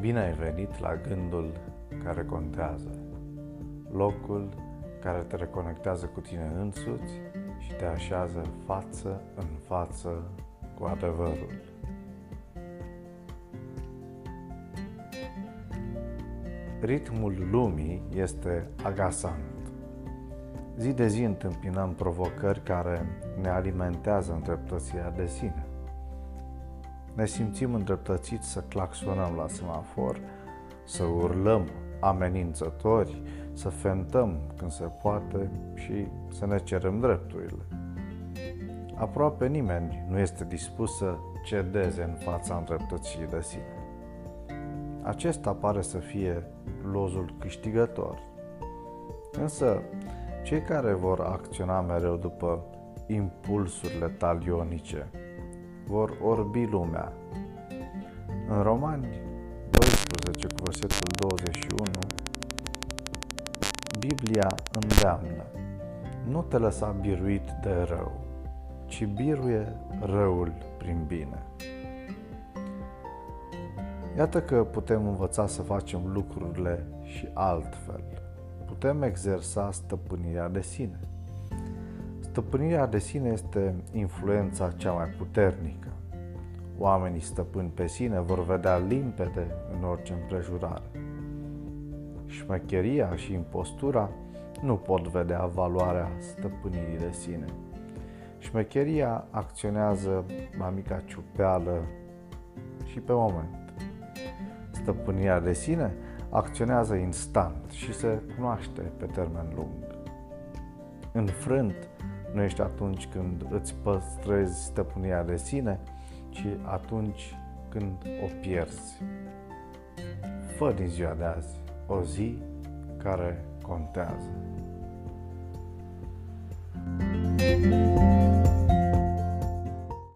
Bine ai venit la gândul care contează, locul care te reconectează cu tine însuți și te așează față în față cu adevărul. Ritmul lumii este agasant. Zi de zi întâmpinăm provocări care ne alimentează îndreptățirea de sine. Ne simțim îndreptățiți să claxonăm la semafor, să urlăm amenințători, să fentăm când se poate și să ne cerem drepturile. Aproape nimeni nu este dispus să cedeze în fața îndreptății de sine. Acesta pare să fie lozul câștigător. Însă, cei care vor acționa mereu după impulsurile talionice vor orbi lumea. În Romani 12 cu versetul 21 Biblia îndeamnă Nu te lăsa biruit de rău, ci biruie răul prin bine. Iată că putem învăța să facem lucrurile și altfel. Putem exersa stăpânirea de sine. Stăpânirea de sine este influența cea mai puternică. Oamenii stăpâni pe sine vor vedea limpede în orice împrejurare. Șmecheria și impostura nu pot vedea valoarea stăpânirii de sine. Șmecheria acționează la mica ciupeală și pe moment. Stăpânirea de sine acționează instant și se cunoaște pe termen lung. Înfrânt nu ești atunci când îți păstrezi stăpânirea de sine, ci atunci când o pierzi. Fă din ziua de azi o zi care contează. thank you